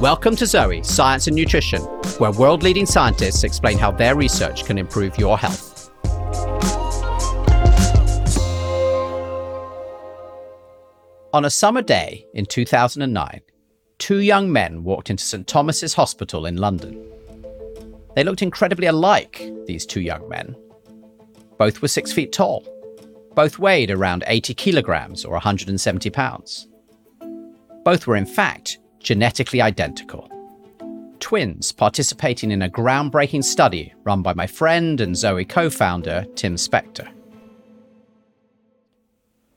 Welcome to Zoe, Science and Nutrition, where world leading scientists explain how their research can improve your health. On a summer day in 2009, two young men walked into St. Thomas's Hospital in London. They looked incredibly alike, these two young men. Both were six feet tall. Both weighed around 80 kilograms or 170 pounds. Both were, in fact, genetically identical. Twins participating in a groundbreaking study run by my friend and Zoe co founder, Tim Spector.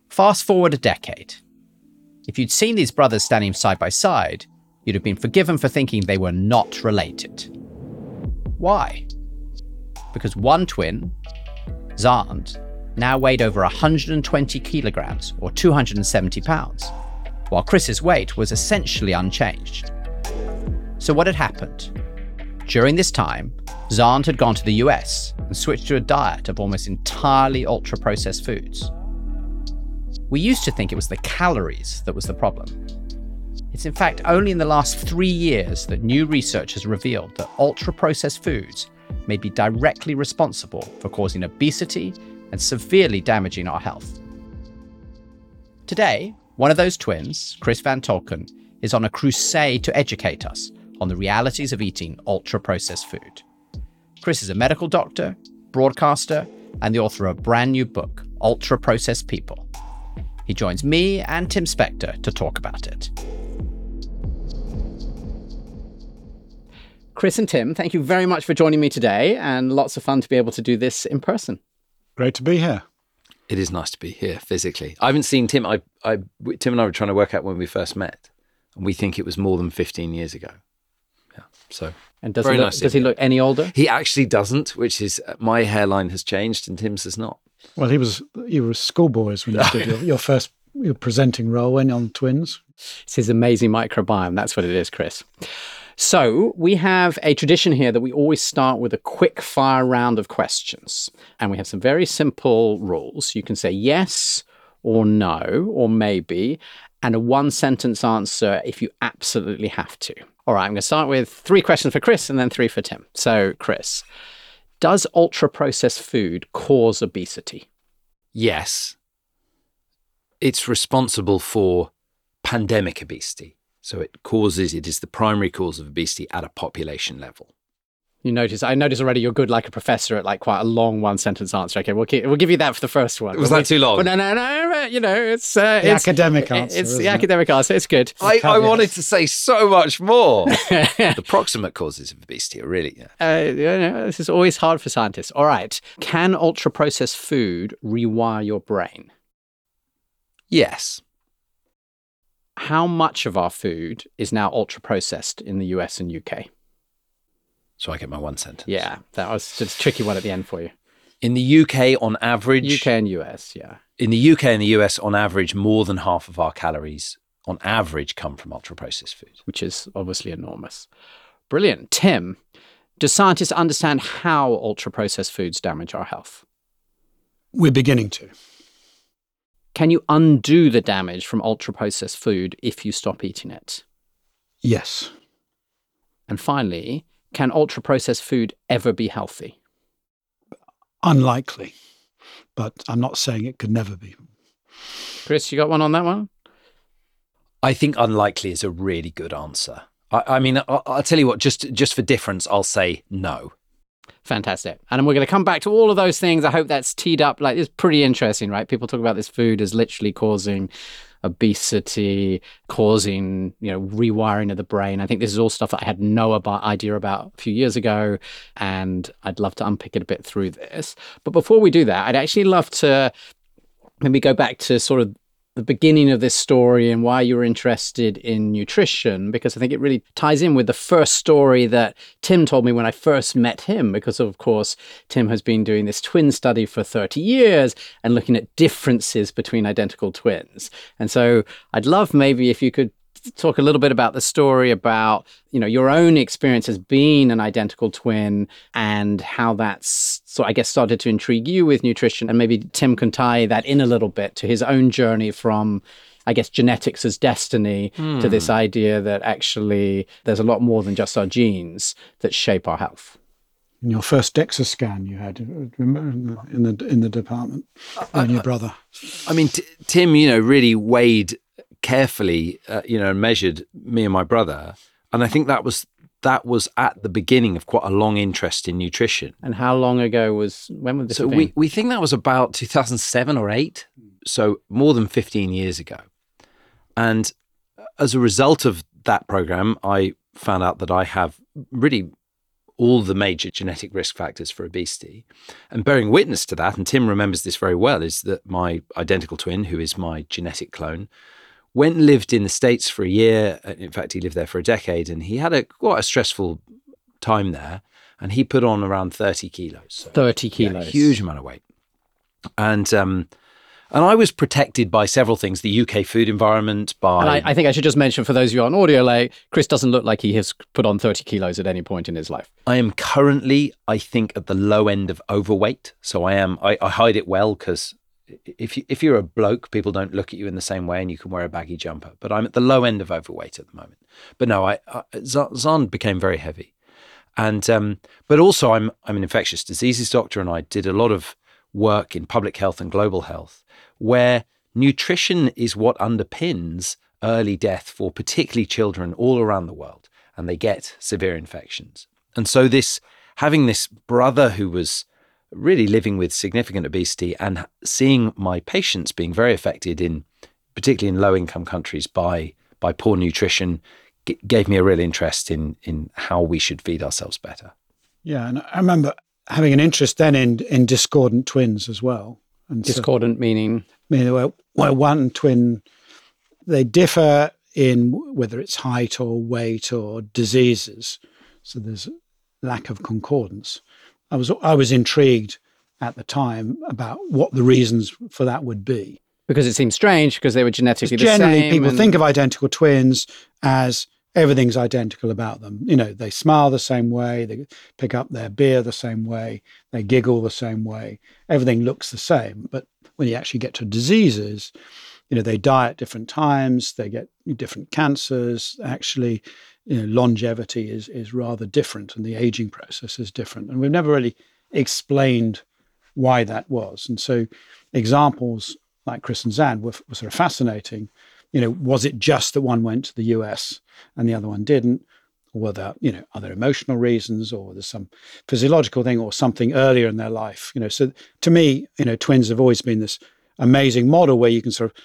Fast forward a decade. If you'd seen these brothers standing side by side, you'd have been forgiven for thinking they were not related. Why? Because one twin, Xand, now weighed over 120 kilograms or 270 pounds, while Chris's weight was essentially unchanged. So, what had happened? During this time, Xand had gone to the US and switched to a diet of almost entirely ultra processed foods. We used to think it was the calories that was the problem. It's in fact only in the last three years that new research has revealed that ultra processed foods may be directly responsible for causing obesity and severely damaging our health. Today, one of those twins, Chris Van Tulleken, is on a crusade to educate us on the realities of eating ultra processed food. Chris is a medical doctor, broadcaster, and the author of a brand new book, Ultra Processed People. He joins me and Tim Spector to talk about it. Chris and Tim, thank you very much for joining me today, and lots of fun to be able to do this in person. Great to be here. It is nice to be here physically. I haven't seen Tim. I, I, Tim and I were trying to work out when we first met, and we think it was more than fifteen years ago. Yeah. So. And does he look, nice does he look any older? He actually doesn't, which is uh, my hairline has changed and Tim's has not. Well, he was you were schoolboys when you did your, your first your presenting role when on Twins. It's his amazing microbiome. That's what it is, Chris. So, we have a tradition here that we always start with a quick fire round of questions. And we have some very simple rules. You can say yes or no or maybe, and a one sentence answer if you absolutely have to. All right, I'm going to start with three questions for Chris and then three for Tim. So, Chris, does ultra processed food cause obesity? Yes. It's responsible for pandemic obesity. So it causes, it is the primary cause of obesity at a population level. You notice, I notice already you're good like a professor at like quite a long one sentence answer. Okay, we'll, keep, we'll give you that for the first one. Was that we, too long? no, no, no, you know, it's, uh, the it's academic answer. It's the academic it? answer. It's good. I, I, wanted to say so much more. the proximate causes of obesity are really. Yeah. Uh, you know, this is always hard for scientists. All right. Can ultra processed food rewire your brain? Yes how much of our food is now ultra processed in the US and UK? So I get my one sentence. Yeah, that was just a tricky one at the end for you. In the UK, on average, UK and US, yeah. In the UK and the US, on average, more than half of our calories, on average, come from ultra processed food, which is obviously enormous. Brilliant, Tim. Do scientists understand how ultra processed foods damage our health? We're beginning to. Can you undo the damage from ultra processed food if you stop eating it? Yes. And finally, can ultra processed food ever be healthy? Unlikely, but I'm not saying it could never be. Chris, you got one on that one? I think unlikely is a really good answer. I, I mean, I'll, I'll tell you what. Just just for difference, I'll say no. Fantastic. And we're going to come back to all of those things. I hope that's teed up. Like, it's pretty interesting, right? People talk about this food as literally causing obesity, causing, you know, rewiring of the brain. I think this is all stuff that I had no about, idea about a few years ago. And I'd love to unpick it a bit through this. But before we do that, I'd actually love to maybe go back to sort of the beginning of this story and why you were interested in nutrition because I think it really ties in with the first story that Tim told me when I first met him. Because, of course, Tim has been doing this twin study for 30 years and looking at differences between identical twins. And so I'd love maybe if you could talk a little bit about the story about you know your own experience as being an identical twin and how that's so I guess started to intrigue you with nutrition and maybe Tim can tie that in a little bit to his own journey from I guess, genetics as destiny to this hmm. idea that actually there's a lot more than just our genes that shape our health. In your first DEXA scan you had remember, in the in the department, and your brother. I mean, t- Tim, you know, really weighed carefully, uh, you know, measured me and my brother, and I think that was that was at the beginning of quite a long interest in nutrition. And how long ago was when was this? So thing? we we think that was about 2007 or eight, so more than 15 years ago, and as a result of that program, I found out that I have really all the major genetic risk factors for obesity. And bearing witness to that, and Tim remembers this very well, is that my identical twin, who is my genetic clone, went and lived in the States for a year. In fact, he lived there for a decade and he had a quite a stressful time there. And he put on around 30 kilos. So, 30 yeah, kilos. huge amount of weight. And um, and I was protected by several things: the UK food environment, by And I, I think I should just mention for those of you on audio, like Chris doesn't look like he has put on 30 kilos at any point in his life. I am currently, I think, at the low end of overweight. So I am. I, I hide it well because if you, if you're a bloke, people don't look at you in the same way, and you can wear a baggy jumper. But I'm at the low end of overweight at the moment. But no, I Xand became very heavy, and um, but also I'm I'm an infectious diseases doctor, and I did a lot of work in public health and global health, where nutrition is what underpins early death for particularly children all around the world, and they get severe infections. And so this having this brother who was really living with significant obesity and seeing my patients being very affected in particularly in low income countries by by poor nutrition g- gave me a real interest in in how we should feed ourselves better. Yeah, and I remember having an interest then in in discordant twins as well. And so- Discordant meaning I mean, where, where one twin, they differ in whether it's height or weight or diseases. So there's lack of concordance. I was I was intrigued at the time about what the reasons for that would be. because it seems strange because they were genetically the Generally, people and- think of identical twins as everything's identical about them. You know, they smile the same way, they pick up their beer the same way, they giggle the same way. Everything looks the same. But when you actually get to diseases, you know, they die at different times, they get different cancers. Actually, you know, longevity is is rather different and the aging process is different. And we've never really explained why that was. And so examples like Chris and Xand were, were sort of fascinating. You know, was it just that one went to the US and the other one didn't? Or were there, you know, are there emotional reasons or there's some physiological thing or something earlier in their life? You know, so to me, you know, twins have always been this amazing model where you can sort of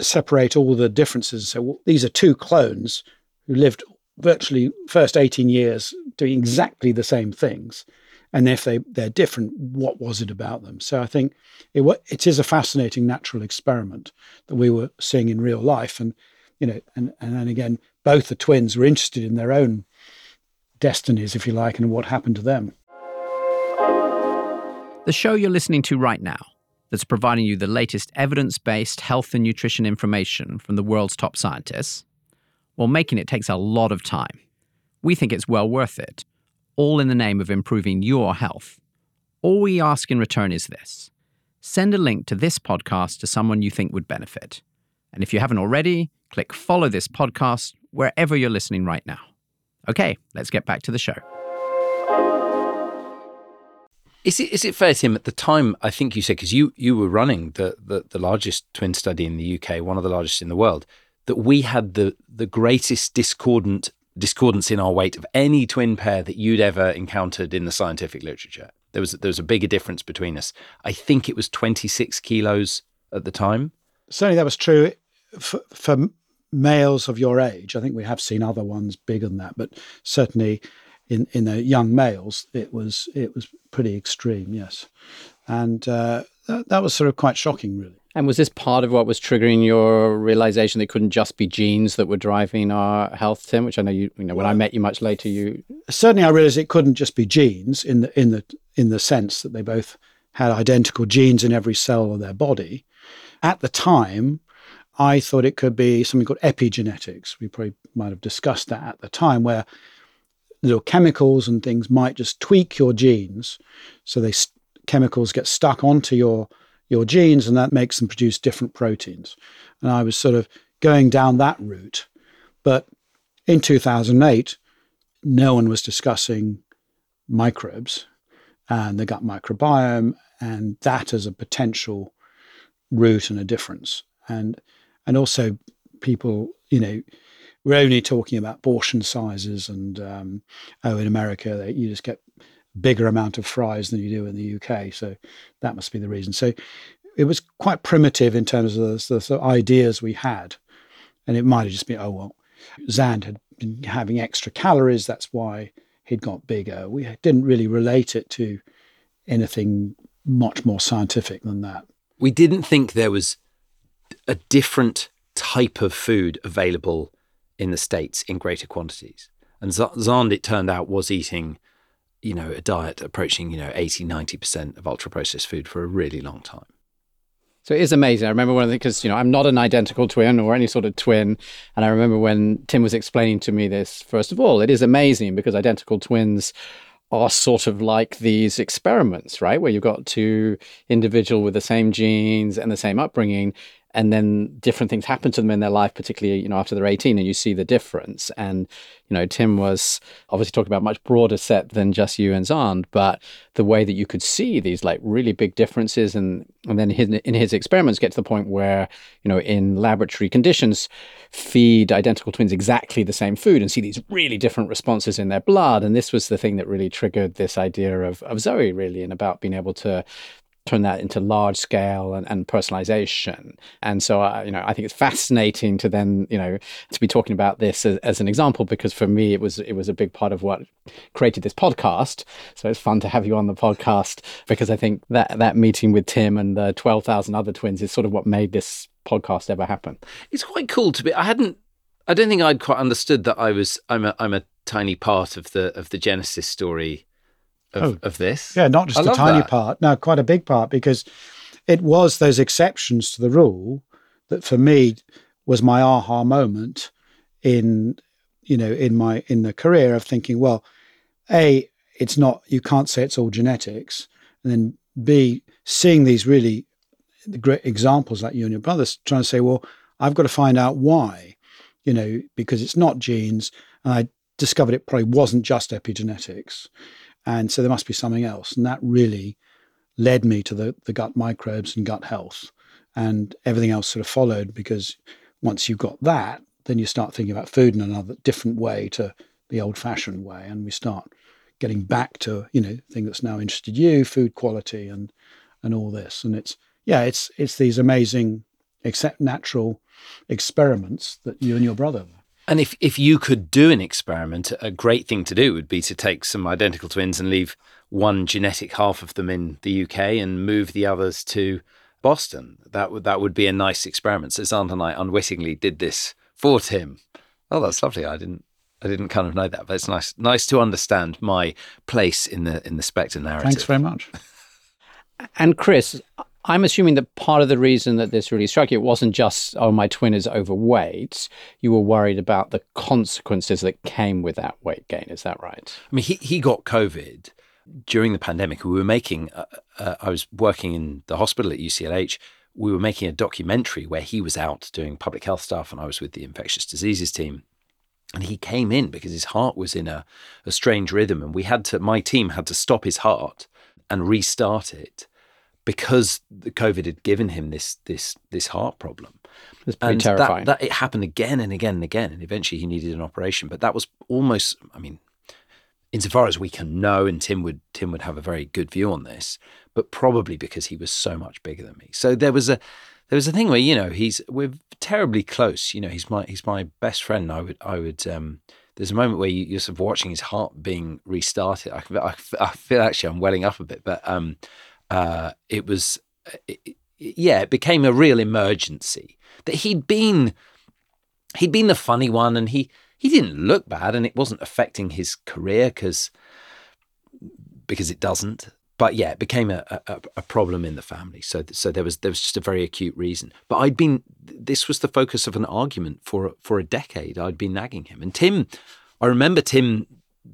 separate all the differences. So these are two clones who lived virtually first 18 years doing exactly the same things. And if they they're different what was it about them? So i think it it is a fascinating natural experiment that we were seeing in real life. And you know and and then again both the twins were interested in their own destinies if you like and what happened to them. The show you're listening to right now, that's providing you the latest evidence based health and nutrition information from the world's top scientists, well, making it takes a lot of time. We think it's well worth it, all in the name of improving your health. All we ask in return is this send a link to this podcast to someone you think would benefit. And if you haven't already, click follow this podcast wherever you're listening right now. Okay, let's get back to the show. Is it is it fair, Tim? At the time, I think you said because you you were running the, the the largest twin study in the UK, one of the largest in the world, that we had the the greatest discordant discordance in our weight of any twin pair that you'd ever encountered in the scientific literature. There was there was a bigger difference between us. I think it was twenty six kilos at the time. certainly that was true for, for males of your age i think we have seen other ones bigger than that but certainly in in the young males it was it was pretty extreme yes and uh, that, that was sort of quite shocking really And was this part of what was triggering your realization that it couldn't just be genes that were driving our health, Tim? Which I know you, you know, when I met you much later, you certainly I realized it couldn't just be genes in the in the in the sense that they both had identical genes in every cell of their body. At the time, I thought it could be something called epigenetics. We probably might have discussed that at the time, where little chemicals and things might just tweak your genes, so they s- chemicals get stuck onto your your genes and that makes them produce different proteins. And I was sort of going down that route. But in 2008, no one was discussing microbes and the gut microbiome and that as a potential route and a difference. And and also people, you know, we're only talking about portion sizes and um, oh, in America they, you just get bigger amount of fries than you do in the UK. So that must be the reason. So it was quite primitive in terms of the, the of ideas we had, and it might have just been oh well, Xand had been having extra calories. That's why he'd got bigger. We didn't really relate it to anything much more scientific than that. We didn't think there was a different type of food available in the States in greater quantities. And Xand, it turned out, was eating, you know, a diet approaching, you know, 80, 90% of ultra processed food for a really long time. So it is amazing. I remember one of the, because, you know, I'm not an identical twin or any sort of twin. And I remember when Tim was explaining to me this, first of all, it is amazing because identical twins are sort of like these experiments, right? Where you've got two individual with the same genes and the same upbringing, and then different things happen to them in their life, particularly you know after they're 18, and you see the difference. And you know, Tim was obviously talking about much broader set than just you and Xand, but the way that you could see these like really big differences, and and then his, in his experiments get to the point where you know in laboratory conditions feed identical twins exactly the same food and see these really different responses in their blood. And this was the thing that really triggered this idea of of Zoe really, and about being able to turn that into large scale and, and personalization. And so, uh, you know, I think it's fascinating to then, you know, to be talking about this as, as, an example because for me, it was it was a big part of what created this podcast. So it's fun to have you on the podcast because I think that that meeting with Tim and the twelve thousand other twins is sort of what made this podcast ever happen. It's quite cool to be. I hadn't. I don't think I'd quite understood that I was. I'm a. I'm a tiny part of the of the Genesis story of, oh, of this. Yeah, not just I a tiny that. part. No, quite a big part because it was those exceptions to the rule that for me was my aha moment in you know in my in the career of thinking well a it's not you can't say it's all genetics and then b seeing these really great examples like you and your brothers trying to say well i've got to find out why you know because it's not genes and i discovered it probably wasn't just epigenetics and so there must be something else. And that really led me to the, the gut microbes and gut health. And everything else sort of followed because once you've got that, then you start thinking about food in another different way to the old fashioned way. And we start getting back to, you know, thing that's now interested you, food quality and and all this. And it's yeah, it's it's these amazing except natural experiments that you and your brother and if, if you could do an experiment, a great thing to do would be to take some identical twins and leave one genetic half of them in the UK and move the others to Boston. That would that would be a nice experiment. So Xand and I unwittingly did this for Tim. Oh, that's lovely. I didn't I didn't kind of know that, but it's nice nice to understand my place in the in the Spector narrative. Thanks very much. And Chris, I'm assuming that part of the reason that this really struck you it wasn't just, oh, my twin is overweight. You were worried about the consequences that came with that weight gain. Is that right? I mean, he, he got COVID during the pandemic. We were making, uh, uh, I was working in the hospital at UCLH. We were making a documentary where he was out doing public health stuff and I was with the infectious diseases team. And he came in because his heart was in a, a strange rhythm. And we had to, my team had to stop his heart and restart it because the COVID had given him this this this heart problem. It's pretty and terrifying. That, that it happened again and again and again, and eventually he needed an operation. But that was almost, I mean, insofar as we can know, and Tim would Tim would have a very good view on this, but probably because he was so much bigger than me. So there was a there was a thing where you know he's we're terribly close. You know he's my he's my best friend. I would I would. Um, there's a moment where you, are sort of watching his heart being restarted. I, I, I feel actually I'm welling up a bit, but um, uh, it was, it, yeah, it became a real emergency that he'd been, he'd been the funny one, and he he didn't look bad, and it wasn't affecting his career because because it doesn't. But yeah, it became a, a, a problem in the family. So so there was there was just a very acute reason. But I'd been this was the focus of an argument for for a decade. I'd been nagging him, and Tim. I remember Tim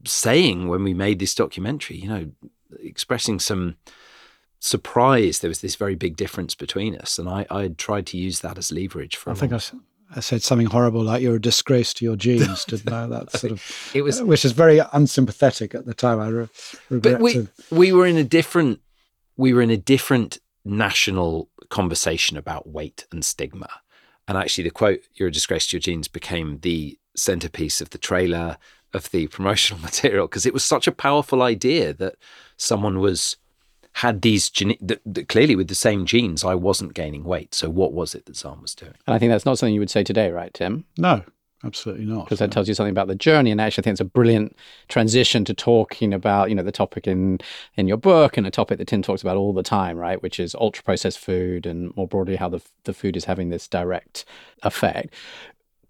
saying when we made this documentary, you know, expressing some surprised there was this very big difference between us. And I, I tried to use that as leverage for I think I, I said something horrible like you're a disgrace to your genes, didn't I? That sort of, It was- uh, which is very unsympathetic at the time. I re- but we to- we were in a different we were in a different national conversation about weight and stigma and actually the quote you're a disgrace to your genes became the centerpiece of the trailer of the promotional material because it was such a powerful idea that someone was had these gene- that, that clearly with the same genes I wasn't gaining weight so what was it that Xand was doing And I think that's not something you would say today, right, Tim? no, absolutely not. because that tells you something about the journey. And actually, I think it's a brilliant transition to talking about, you know, the topic in in your book and a topic that Tim talks about all the time, right? Which is ultra processed food and more broadly how the the food is having this direct effect.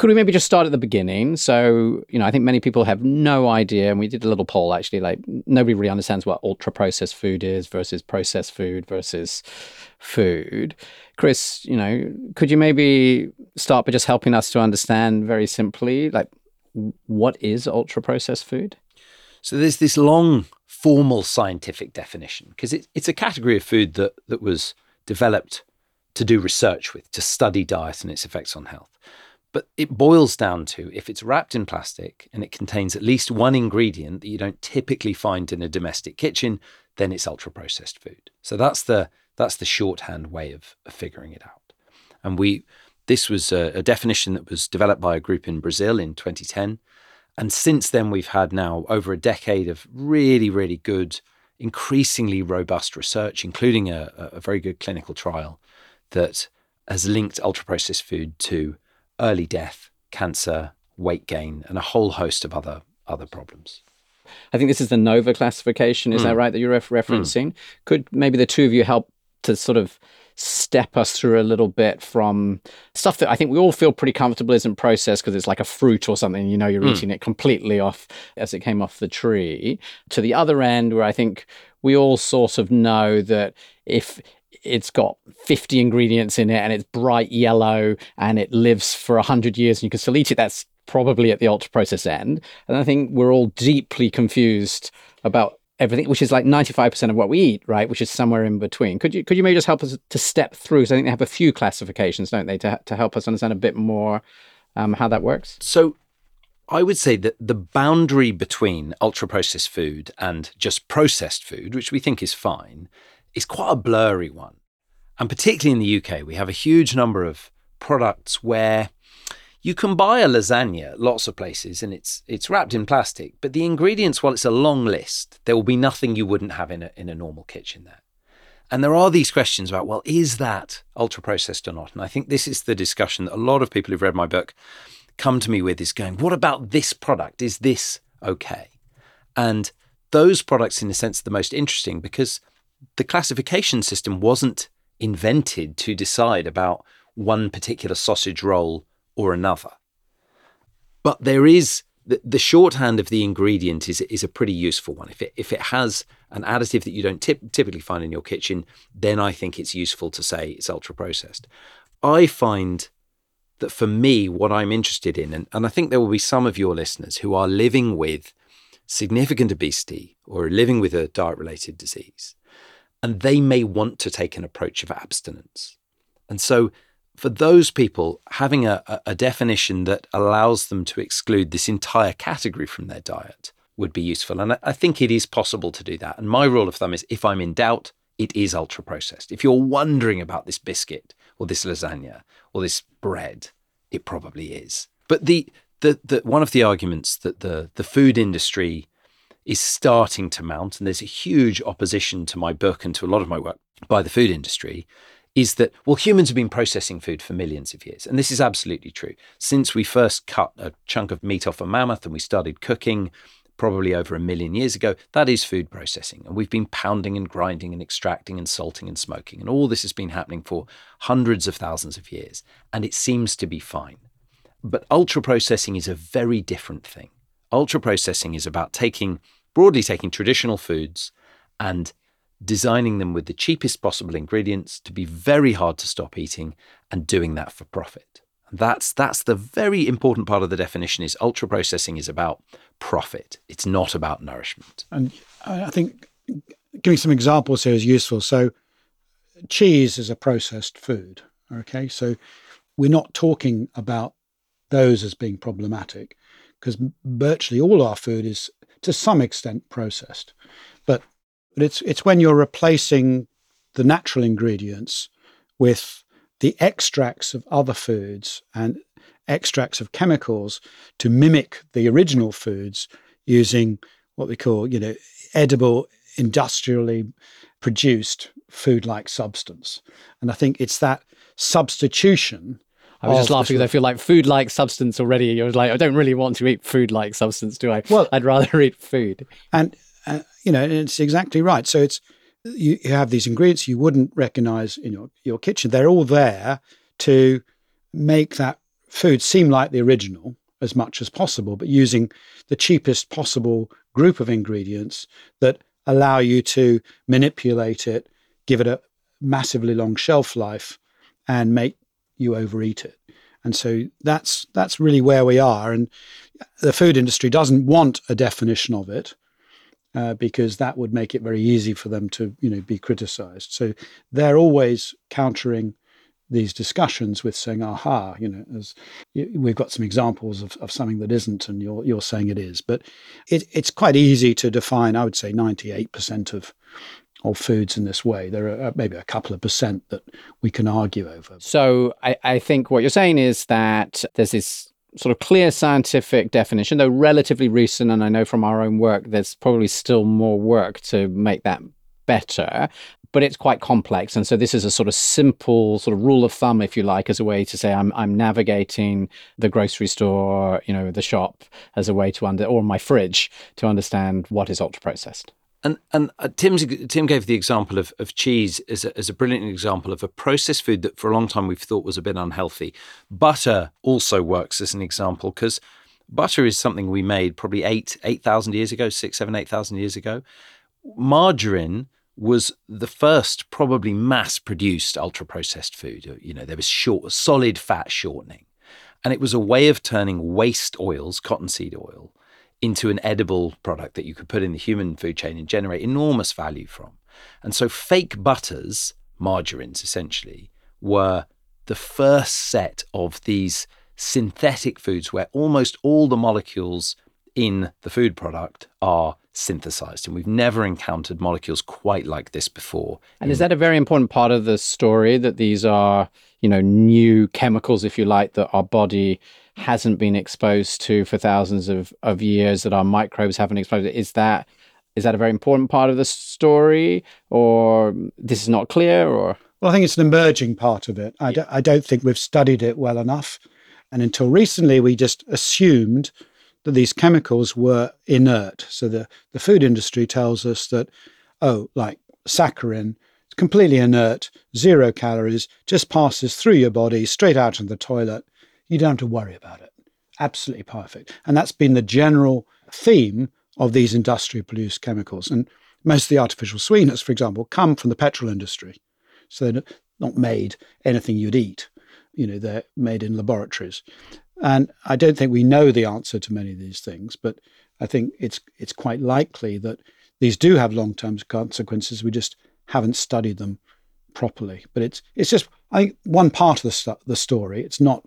Could we maybe just start at the beginning? So, you know, I think many people have no idea, and we did a little poll actually, like nobody really understands what ultra processed food is versus processed food versus food. Chris, you know, could you maybe start by just helping us to understand very simply, like, what is ultra processed food? So there's this long formal scientific definition because it, it's a category of food that that was developed to do research with, to study diet and its effects on health. But it boils down to if it's wrapped in plastic and it contains at least one ingredient that you don't typically find in a domestic kitchen, then it's ultra processed food. So that's the that's the shorthand way of, of figuring it out. And we this was a, a definition that was developed by a group in Brazil in 2010. And since then, we've had now over a decade of really, really good, increasingly robust research, including a, a very good clinical trial that has linked ultra processed food to early death, cancer, weight gain, and a whole host of other other problems. I think this is the NOVA classification. Is that hmm. right that you're ref- referencing? Hmm. Could maybe the two of you help to sort of step us through a little bit from stuff that I think we all feel pretty comfortable isn't processed because it's like a fruit or something, you know, you're hmm. eating it completely off as it came off the tree, to the other end where I think we all sort of know that if it's got 50 ingredients in it and it's bright yellow and it lives for 100 years and you can still eat it, that's probably at the ultra process end. And I think we're all deeply confused about everything, which is like 95% of what we eat, right? Which is somewhere in between. Could you could you maybe just help us to step through? So I think they have a few classifications, don't they, to, to help us understand a bit more um, how that works? So I would say that the boundary between ultra processed food and just processed food, which we think is fine, is quite a blurry one. And particularly in the UK, we have a huge number of products where you can buy a lasagna lots of places and it's it's wrapped in plastic, but the ingredients, while it's a long list, there will be nothing you wouldn't have in a in a normal kitchen there. And there are these questions about, well, is that ultra processed or not? And I think this is the discussion that a lot of people who've read my book come to me with is going, what about this product? Is this okay? And those products, in a sense, are the most interesting because the classification system wasn't invented to decide about one particular sausage roll or another. But there is the, the shorthand of the ingredient is is a pretty useful one. If it if it has an additive that you don't typ- typically find in your kitchen, then I think it's useful to say it's ultra processed. I find that for me, what I'm interested in, and, and I think there will be some of your listeners who are living with significant obesity or living with a diet related disease, and they may want to take an approach of abstinence. And so, for those people, having a, a- definition that allows them to exclude this entire category from their diet would be useful. And I, I think it is possible to do that. And my rule of thumb is if I'm in doubt, it is ultra processed. If you're wondering about this biscuit or this lasagna or this bread, it probably is. But the, the, the one of the arguments that the, the food industry is starting to mount, and there's a huge opposition to my book and to a lot of my work by the food industry, is that, well, humans have been processing food for millions of years. And this is absolutely true. Since we first cut a chunk of meat off a mammoth and we started cooking, probably over a million years ago, that is food processing. And we've been pounding and grinding and extracting and salting and smoking. And all this has been happening for hundreds of thousands of years. And it seems to be fine. But ultra processing is a very different thing. Ultra processing is about taking, broadly taking traditional foods and designing them with the cheapest possible ingredients to be very hard to stop eating and doing that for profit. That's that's the very important part of the definition is ultra processing is about profit. It's not about nourishment. And I I think giving some examples here is useful. So, cheese is a processed food. Okay, so we're not talking about those as being problematic because virtually all our food is to some extent processed. But, but it's it's when you're replacing the natural ingredients with the extracts of other foods and extracts of chemicals to mimic the original foods using what we call, you know, edible, industrially produced food like substance. And I think it's that substitution. I was just laughing because I feel like food like substance already. You're like, I don't really want to eat food like substance, do I? Well- I'd rather eat food. and uh, you know, it's exactly right. So it's you, you have these ingredients you wouldn't recognize in your, your kitchen. They're all there to make that food seem like the original as much as possible, but using the cheapest possible group of ingredients that allow you to manipulate it, give it a massively long shelf life, and make you overeat it. And so that's that's really where we are. And the food industry doesn't want a definition of it uh, because that would make it very easy for them to, you know, be criticised. So they're always countering these discussions with saying, "Aha, you know, as we've got some examples of, of something that isn't, and you're you're saying it is." But it, it's quite easy to define. I would say ninety eight percent of of foods in this way. There are uh, maybe a couple of percent that we can argue over. So I, I think what you're saying is that there's this sort of clear scientific definition, though relatively recent, and I know from our own work, there's probably still more work to make that better. But it's quite complex, and so this is a sort of simple sort of rule of thumb, if you like, as a way to say I'm I'm navigating the grocery store, you know, the shop, as a way to under or my fridge to understand what is ultra processed. And and uh, Tim's, Tim gave the example of, of cheese as a, as a brilliant example of a processed food that for a long time we've thought was a bit unhealthy. Butter also works as an example because butter is something we made probably eight eight thousand years ago, six, seven, eight thousand years ago. Margarine was the first probably mass produced ultra processed food. You know, there was short solid fat shortening. And it was a way of turning waste oils, cottonseed oil, into an edible product that you could put in the human food chain and generate enormous value from. And so fake butters, margarines essentially, were the first set of these synthetic foods where almost all the molecules in the food product are synthesized. And we've never encountered molecules quite like this before. And is that a very important part of the story that these are, you know, new chemicals, if you like, that our body hasn't been exposed to for thousands of, of years, that our microbes haven't exposed? Is that is that a very important part of the story, or this is not clear, or Well, I think it's an emerging part of it. I, don't, I don't think we've studied it well enough. And until recently, we just assumed that these chemicals were inert. So the, the food industry tells us that, oh, like saccharin, it's completely inert, zero calories, just passes through your body, straight out into the toilet. You don't have to worry about it. Absolutely perfect. And that's been the general theme of these industrially produced chemicals. And most of the artificial sweeteners, for example, come from the petrol industry. So they're not made anything you'd eat. You know, they're made in laboratories. And I don't think we know the answer to many of these things, but I think it's it's quite likely that these do have long term consequences. We just haven't studied them properly. But it's it's just I think one part of the sto- the story. It's not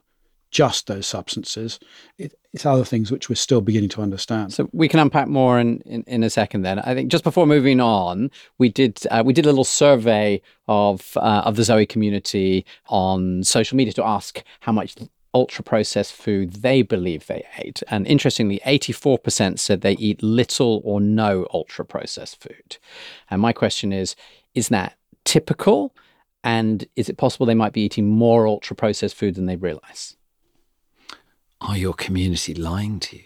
just those substances. It, it's other things which we're still beginning to understand. So we can unpack more in, in, in a second. Then I think just before moving on, we did uh, we did a little survey of uh, of the Zoe community on social media to ask how much ultra processed food they believe they ate, and interestingly, eighty four percent said they eat little or no ultra processed food. And my question is: Is that typical? And is it possible they might be eating more ultra processed food than they realize? Are your community lying to you?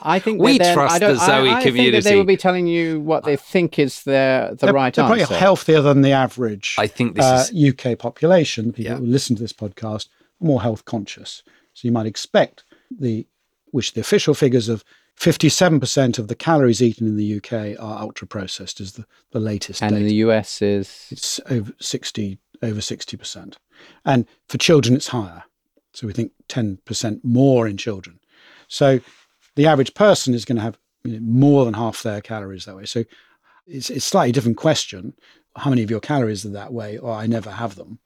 I think We that trust I don't, the Zoe I, I Think that they will be telling you what they think is their the they're, right they're answer. probably healthier than the average I think this uh, is UK population. The people Yeah. who listen to this podcast are more health conscious. So you might expect the, which the official figures of 57% of the calories eaten in the UK are ultra processed is the, the latest and data. in the US is it's over 60, over 60%. And for children, it's higher. So we think 10% more in children. So the average person is going to have more than half their calories that way. So It's, it's a slightly different question. How many of your calories are that way? Or I never have them.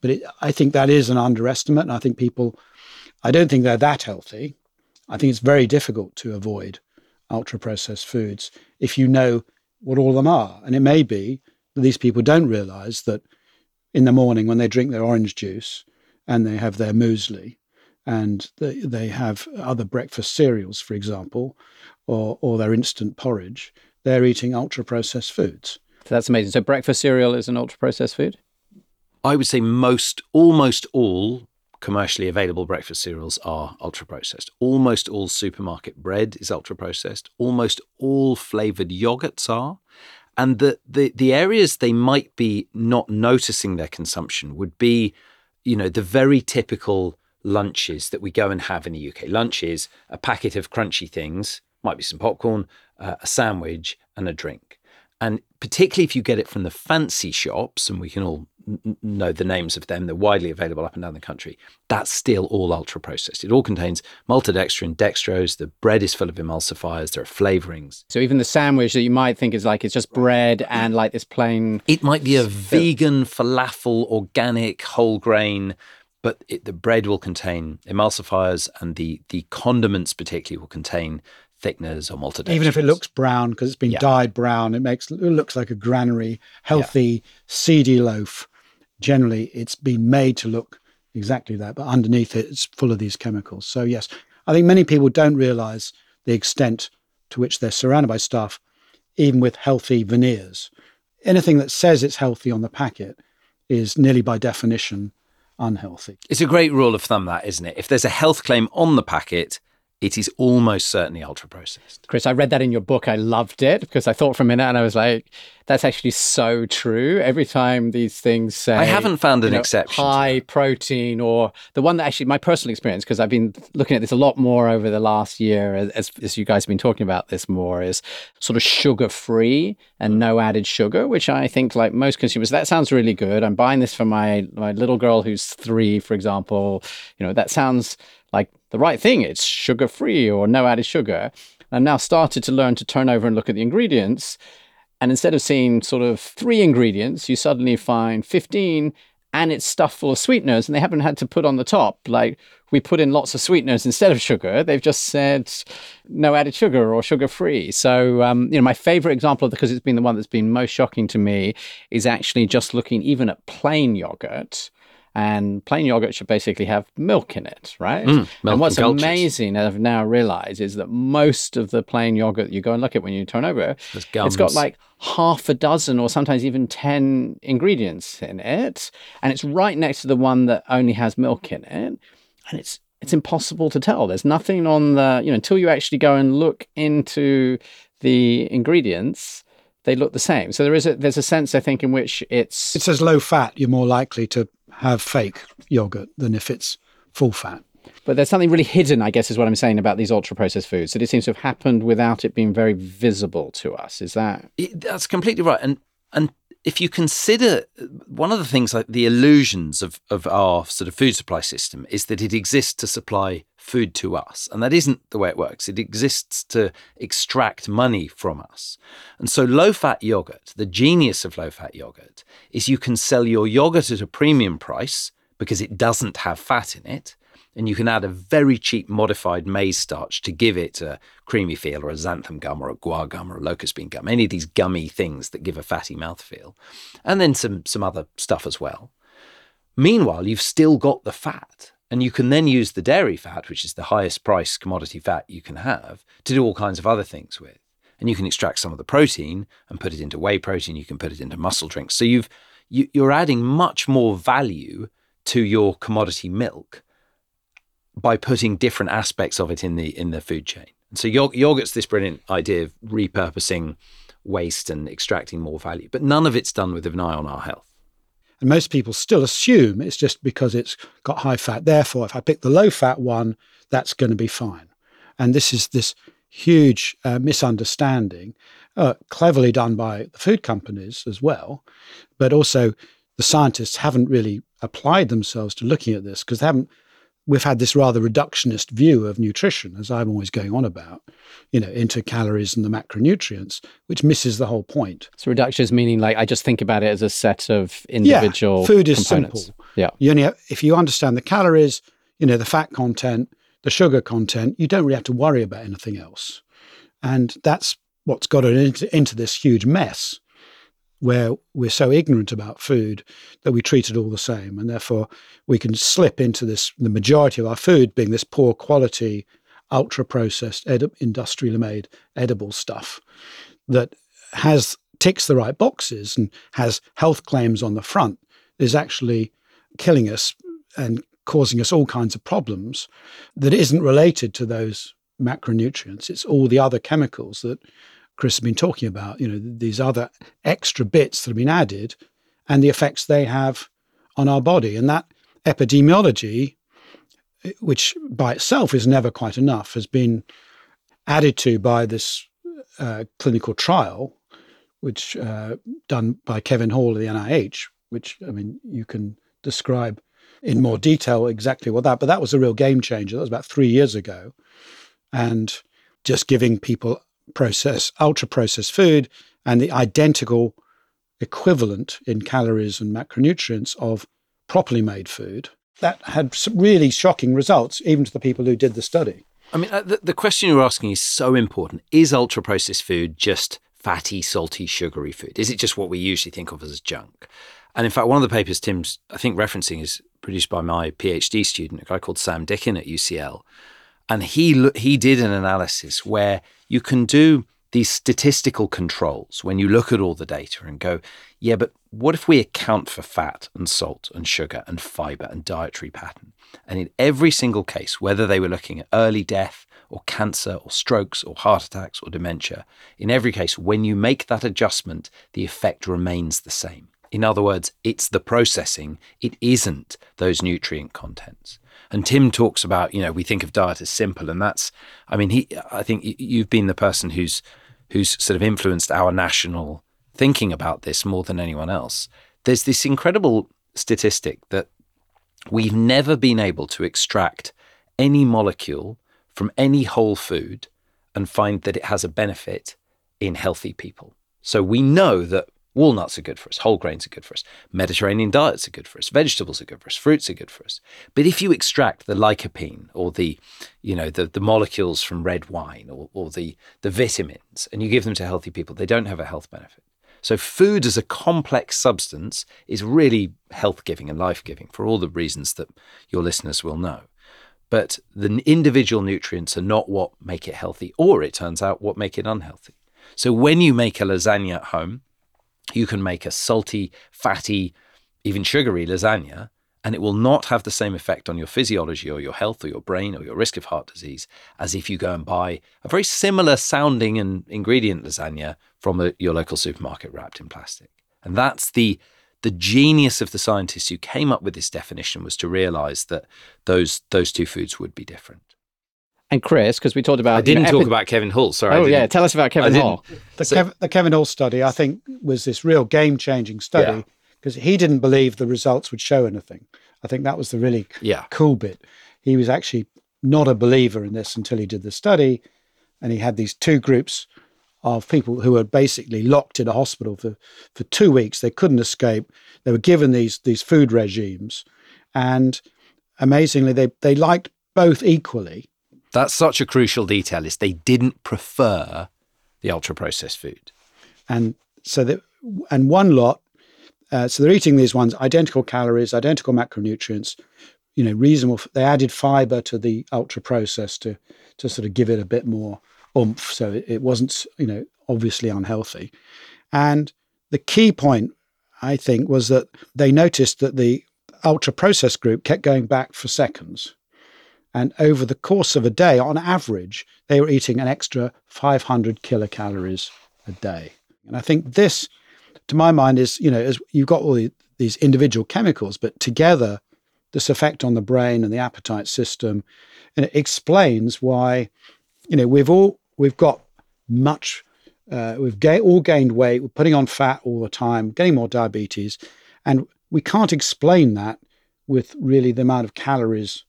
But it, I think that is an underestimate. And I think people, I don't think they're that healthy. I think it's very difficult to avoid ultra processed foods if you know what all of them are. And it may be that these people don't realize that in the morning when they drink their orange juice and they have their muesli and they, they have other breakfast cereals, for example, or, or their instant porridge, they're eating ultra processed foods. So that's amazing. So breakfast cereal is an ultra processed food? I would say most, almost all commercially available breakfast cereals are ultra processed. Almost all supermarket bread is ultra processed. Almost all flavored yogurts are. And the, the, the areas they might be not noticing their consumption would be, you know, the very typical lunches that we go and have in the UK. Lunch is a packet of crunchy things, might be some popcorn, uh, a sandwich, and a drink. And particularly if you get it from the fancy shops, and we can all know the names of them, they're widely available up and down the country. That's still all ultra processed. It all contains maltodextrin, dextrose. The bread is full of emulsifiers. There are flavorings. So even the sandwich that you might think is like it's just bread and like this plain. It might be a vegan falafel, organic, whole grain, but it, the bread will contain emulsifiers, and the the condiments particularly will contain thickeners or maltodextrins. Even if it looks brown because it's been Yeah. dyed brown, it makes it looks like a granary, healthy, seedy loaf. Generally, it's been made to look exactly that, but underneath it, it's full of these chemicals. So yes, I think many people don't realise the extent to which they're surrounded by stuff, even with healthy veneers. Anything that says it's healthy on the packet is nearly by definition unhealthy. It's a great rule of thumb, that isn't it? If there's a health claim on the packet, it is almost certainly ultra processed. Chris, I read that in your book. I loved it because I thought for a minute and I was like, that's actually so true. Every time these things say. I haven't found an know, exception. High protein, or the one that actually, my personal experience, because I've been looking at this a lot more over the last year, as, as you guys have been talking about this more, is sort of sugar free and no added sugar, which I think, like most consumers, that sounds really good. I'm buying this for my, my little girl who's three, for example. You know, that sounds like the right thing. It's sugar free or no added sugar. I've now started to learn to turn over and look at the ingredients. And instead of seeing sort of three ingredients, you suddenly find 15 and it's stuffed full of sweeteners and they haven't had to put on the top like we put in lots of sweeteners instead of sugar they've just said no added sugar or sugar free so um, you know my favorite example because it's been the one that's been most shocking to me is actually just looking even at plain yogurt and plain yogurt should basically have milk in it, right? Mm, and what's and amazing, I've now realized, is that most of the plain yogurt you go and look at when you turn over, it's got like half a dozen or sometimes even 10 ingredients in it. And it's right next to the one that only has milk in it. And it's it's impossible to tell. There's nothing on the, you know, until you actually go and look into the ingredients, they look the same. So there is a there's a sense I think in which it's It says low fat, you're more likely to have fake yogurt than if it's full fat. But there's something really hidden, I guess, is what I'm saying about these ultra processed foods. That it seems to have happened without it being very visible to us. Is that It- that's completely right. And and if you consider one of the things like the illusions of, of our sort of food supply system is that it exists to supply food to us. And that isn't the way it works. It exists to extract money from us. And so low fat yogurt, the genius of low fat yogurt is you can sell your yogurt at a premium price because it doesn't have fat in it. And you can add a very cheap modified maize starch to give it a creamy feel, or a xanthan gum, or a guar gum, or a locust bean gum, any of these gummy things that give a fatty mouthfeel. And then some, some other stuff as well. Meanwhile, you've still got the fat, and you can then use the dairy fat, which is the highest price commodity fat you can have, to do all kinds of other things with. And you can extract some of the protein and put it into whey protein. You can put it into muscle drinks. So you've you, you're adding much more value to your commodity milk by putting different aspects of it in the in the food chain. And so yog- yogurt's this brilliant idea of repurposing waste and extracting more value, but none of it's done with an eye on our health. And most people still assume it's just because it's got high fat. Therefore, if I pick the low fat one, that's going to be fine. And this is this huge uh, misunderstanding, uh, cleverly done by the food companies as well, but also the scientists haven't really applied themselves to looking at this because they haven't we've had this rather reductionist view of nutrition, as I'm always going on about, you know, into calories and the macronutrients, which misses the whole point. So reductionist meaning like I just think about it as a set of individual yeah, food is components. simple. Yeah. You only have, if you understand the calories, you know, the fat content, the sugar content, you don't really have to worry about anything else. And that's what's got it into, into this huge mess where we're so ignorant about food that we treat it all the same. And therefore, we can slip into this the majority of our food being this poor quality, ultra processed, edi- industrially made edible stuff that has ticks the right boxes and has health claims on the front is actually killing us and causing us all kinds of problems that isn't related to those macronutrients. It's all the other chemicals that Chris has been talking about, you know, these other extra bits that have been added and the effects they have on our body. And that epidemiology, which by itself is never quite enough, has been added to by this uh, clinical trial, which uh, done by Kevin Hall of the NIH, which I mean you can describe in more detail exactly what that. But that was a real game changer. That was about three years ago, and just giving people process ultra processed food and the identical equivalent in calories and macronutrients of properly made food that had really shocking results even to the people who did the study I mean, uh, the, the question you're asking is so important. Is ultra processed food just fatty, salty, sugary food? Is it just what we usually think of as junk? And in fact, one of the papers Tim's, I think, referencing is produced by my PhD student, a guy called Sam Dicken at UCL. And he, he did an analysis where you can do these statistical controls when you look at all the data and go, yeah, but what if we account for fat and salt and sugar and fiber and dietary pattern? And in every single case, whether they were looking at early death or cancer or strokes or heart attacks or dementia, in every case, when you make that adjustment, the effect remains the same. In other words, it's the processing, it isn't those nutrient contents. And Tim talks about, you know, we think of diet as simple, and that's, I mean, he, I think you've been the person who's, who's sort of influenced our national thinking about this more than anyone else. There's this incredible statistic that we've never been able to extract any molecule from any whole food and find that it has a benefit in healthy people. So we know that walnuts are good for us, whole grains are good for us, Mediterranean diets are good for us, vegetables are good for us, fruits are good for us. But if you extract the lycopene or the, you know, the, the molecules from red wine or, or the, the vitamins and you give them to healthy people, they don't have a health benefit. So, food as a complex substance is really health giving and life giving for all the reasons that your listeners will know. But the individual nutrients are not what make it healthy, or it turns out what make it unhealthy. So, when you make a lasagna at home, you can make a salty, fatty, even sugary lasagna, and it will not have the same effect on your physiology or your health or your brain or your risk of heart disease as if you go and buy a very similar sounding and ingredient lasagna from a, your local supermarket wrapped in plastic. And that's the the genius of the scientists who came up with this definition was to realize that those those two foods would be different. And Chris, because we talked about I didn't you know, talk epi- about Kevin Hall. Sorry. Oh yeah, tell us about Kevin didn't- Hall. The, So- Kev- the Kevin Hall study, I think, was this real game changing study Yeah. because he didn't believe the results would show anything. I think that was the really Yeah. cool bit. He was actually not a believer in this until he did the study. And he had these two groups of people who were basically locked in a hospital for, for two weeks. They couldn't escape. They were given these, these food regimes. And amazingly, they, they liked both equally. That's such a crucial detail is they didn't prefer the ultra processed food. and so that and one lot uh, so they're eating these ones identical calories identical macronutrients you know reasonable they added fiber to the ultra process to to sort of give it a bit more oomph so it, it wasn't you know obviously unhealthy and the key point i think was that they noticed that the ultra processed group kept going back for seconds and over the course of a day on average they were eating an extra 500 kilocalories a day. And I think this, to my mind, is you know, as you've got all the, these individual chemicals, but together, this effect on the brain and the appetite system, and it explains why, you know, we've all we've got much, uh, we've ga- all gained weight, we're putting on fat all the time, getting more diabetes, and we can't explain that with really the amount of calories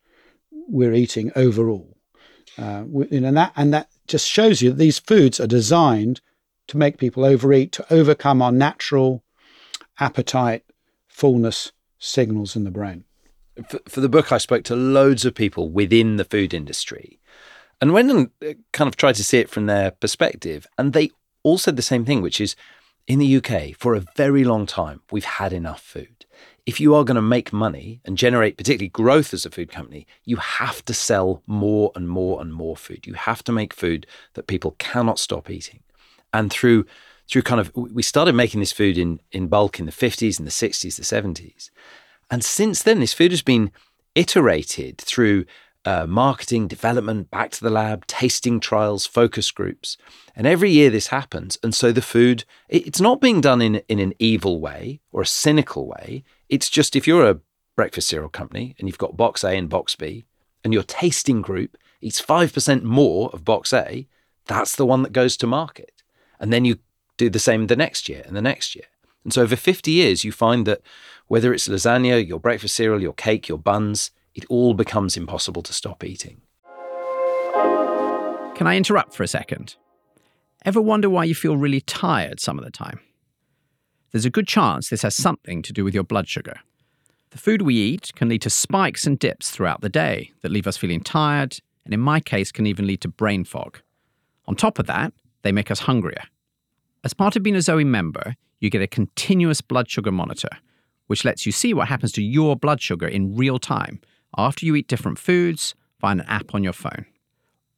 we're eating overall. Uh, and that and that just shows you that these foods are designed to make people overeat, to overcome our natural appetite, fullness signals in the brain. For, for the book, I spoke to loads of people within the food industry and went and uh, kind of tried to see it from their perspective. And they all said the same thing, which is in the UK, for a very long time, we've had enough food. If you are going to make money and generate particularly growth as a food company, you have to sell more and more and more food. You have to make food that people cannot stop eating. And through through kind of we started making this food in in bulk in the 50s and the 60s, the 70s. And since then this food has been iterated through uh, marketing, development, back to the lab, tasting trials, focus groups. And every year this happens. And so the food, it's not being done in, in an evil way or a cynical way. It's just if you're a breakfast cereal company and you've got box A and box B, and your tasting group eats 5% more of box A, that's the one that goes to market. And then you do the same the next year and the next year. And so over 50 years, you find that whether it's lasagna, your breakfast cereal, your cake, your buns, it all becomes impossible to stop eating. Can I interrupt for a second? Ever wonder why you feel really tired some of the time? There's a good chance this has something to do with your blood sugar. The food we eat can lead to spikes and dips throughout the day that leave us feeling tired, and in my case, can even lead to brain fog. On top of that, they make us hungrier. As part of being a Zoe member, you get a continuous blood sugar monitor, which lets you see what happens to your blood sugar in real time after you eat different foods via an app on your phone.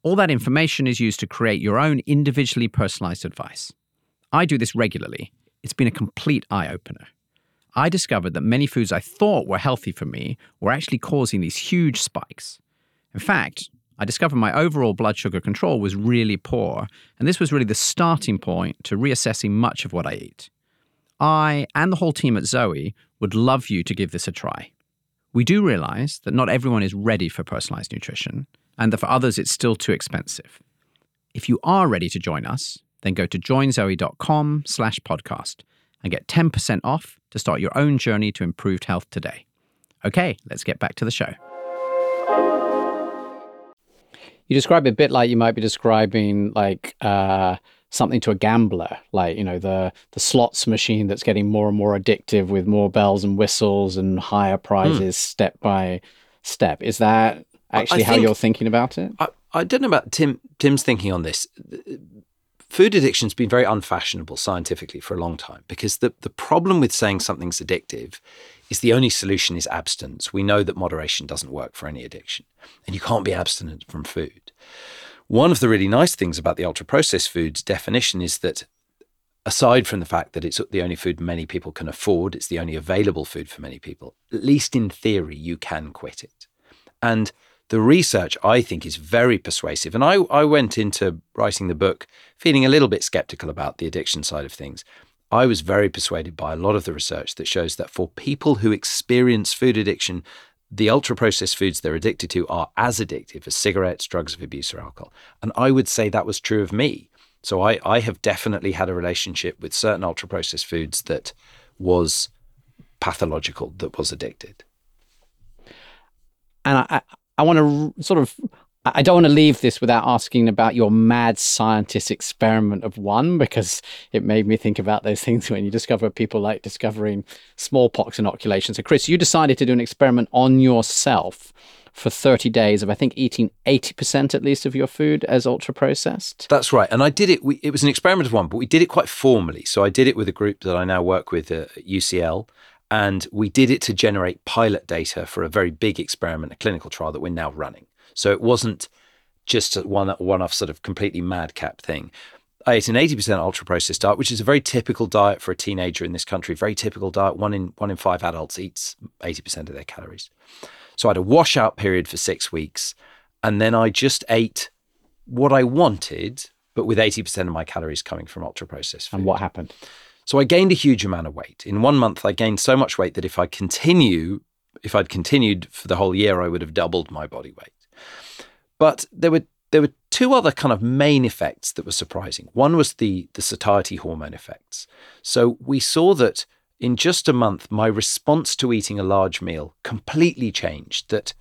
All that information is used to create your own individually personalized advice. I do this regularly. It's been a complete eye opener. I discovered that many foods I thought were healthy for me were actually causing these huge spikes. In fact, I discovered my overall blood sugar control was really poor, and this was really the starting point to reassessing much of what I eat. I and the whole team at Zoe would love you to give this a try. We do realize that not everyone is ready for personalized nutrition, and that for others it's still too expensive. If you are ready to join us, then go to joinzoe.com slash podcast and get 10% off to start your own journey to improved health today. Okay, let's get back to the show. You describe it a bit like you might be describing like uh, something to a gambler, like you know the the slots machine that's getting more and more addictive with more bells and whistles and higher prizes mm. step by step. Is that actually how you're thinking about it? I, I don't know about Tim Tim's thinking on this. Food addiction's been very unfashionable scientifically for a long time because the, the problem with saying something's addictive is the only solution is abstinence. We know that moderation doesn't work for any addiction, and you can't be abstinent from food. One of the really nice things about the ultra processed foods definition is that aside from the fact that it's the only food many people can afford, it's the only available food for many people, at least in theory, you can quit it. And the research, I think, is very persuasive. And I, I went into writing the book feeling a little bit skeptical about the addiction side of things. I was very persuaded by a lot of the research that shows that for people who experience food addiction, the ultra processed foods they're addicted to are as addictive as cigarettes, drugs of abuse, or alcohol. And I would say that was true of me. So I, I have definitely had a relationship with certain ultra processed foods that was pathological, that was addicted. And I, I, want to sort of I don't want to leave this without asking about your mad scientist experiment of one, because it made me think about those things when you discover people like discovering smallpox inoculation. So, Chris, you decided to do an experiment on yourself for 30 days of, I think, eating 80% at least of your food as ultra processed. That's right. And I did it, we, it was an experiment of one, but we did it quite formally. So, I did it with a group that I now work with at UCL. And we did it to generate pilot data for a very big experiment, a clinical trial that we're now running. So it wasn't just a one one off sort of completely madcap thing. I ate an 80% ultra processed diet, which is a very typical diet for a teenager in this country. Very typical diet. One in one in five adults eats 80% of their calories. So I had a washout period for six weeks, and then I just ate what I wanted, but with 80% of my calories coming from ultra processed food. And what happened? So I gained a huge amount of weight. In one month, I gained so much weight that if I continue, if I'd continued for the whole year, I would have doubled my body weight. But there were there were two other kind of main effects that were surprising. One was the the satiety hormone effects. So we saw that in just a month, my response to eating a large meal completely changed. That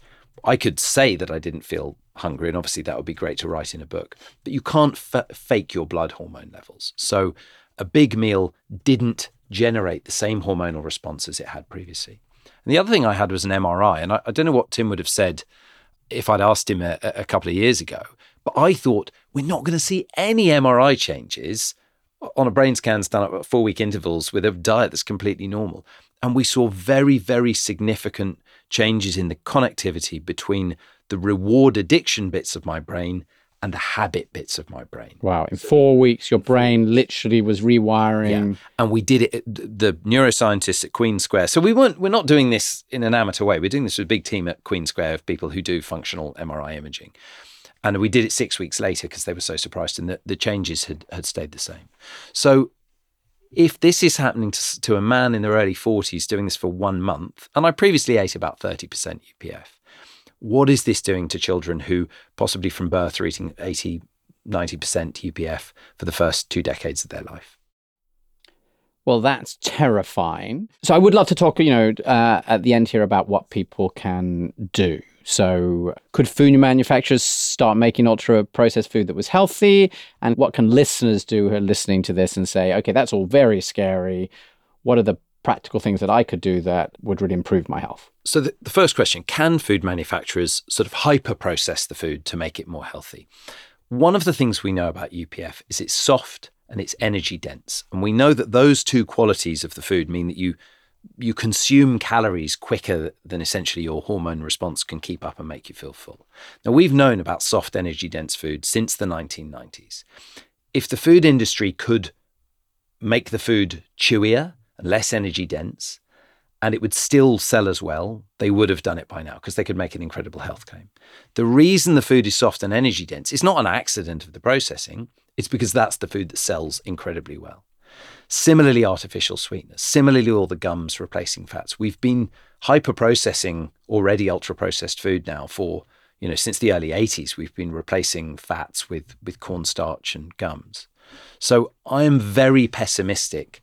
I could say that I didn't feel hungry, and obviously that would be great to write in a book, but you can't f- fake your blood hormone levels. So a big meal didn't generate the same hormonal response as it had previously. And the other thing I had was an MRI, and I, I don't know what Tim would have said if I'd asked him a, a couple of years ago, but I thought we're not going to see any MRI changes on a brain scan done at four week intervals with a diet that's completely normal. And we saw very, very significant changes in the connectivity between the reward addiction bits of my brain and the habit bits of my brain. Wow. In four weeks, your brain literally was rewiring. Yeah. And we did it, uh, the neuroscientists at Queen Square. So we weren't, we're not doing this in an amateur way. We're doing this with a big team at Queen Square of people who do functional MRI imaging. And we did it six weeks later because they were so surprised and the, the changes had, had stayed the same. So if this is happening to, to a man in their early 40s doing this for one month, and I previously ate about 30% UPF, what is this doing to children who possibly from birth are eating 80, 90% UPF for the first two decades of their life? Well, that's terrifying. So I would love to talk, you know, uh, at the end here about what people can do. So, could food manufacturers start making ultra processed food that was healthy? And what can listeners do who are listening to this and say, okay, that's all very scary. What are the practical things that I could do that would really improve my health? So, the, the first question can food manufacturers sort of hyper process the food to make it more healthy? One of the things we know about UPF is it's soft and it's energy dense. And we know that those two qualities of the food mean that you you consume calories quicker than essentially your hormone response can keep up and make you feel full. Now, we've known about soft energy dense food since the 1990s. If the food industry could make the food chewier less energy dense, and it would still sell as well, they would have done it by now because they could make an incredible health claim. The reason the food is soft and energy dense is not an accident of the processing, it's because that's the food that sells incredibly well. Similarly, artificial sweeteners, similarly, all the gums replacing fats. We've been hyper processing already ultra processed food now for, you know, since the early 80s. We've been replacing fats with, with cornstarch and gums. So I am very pessimistic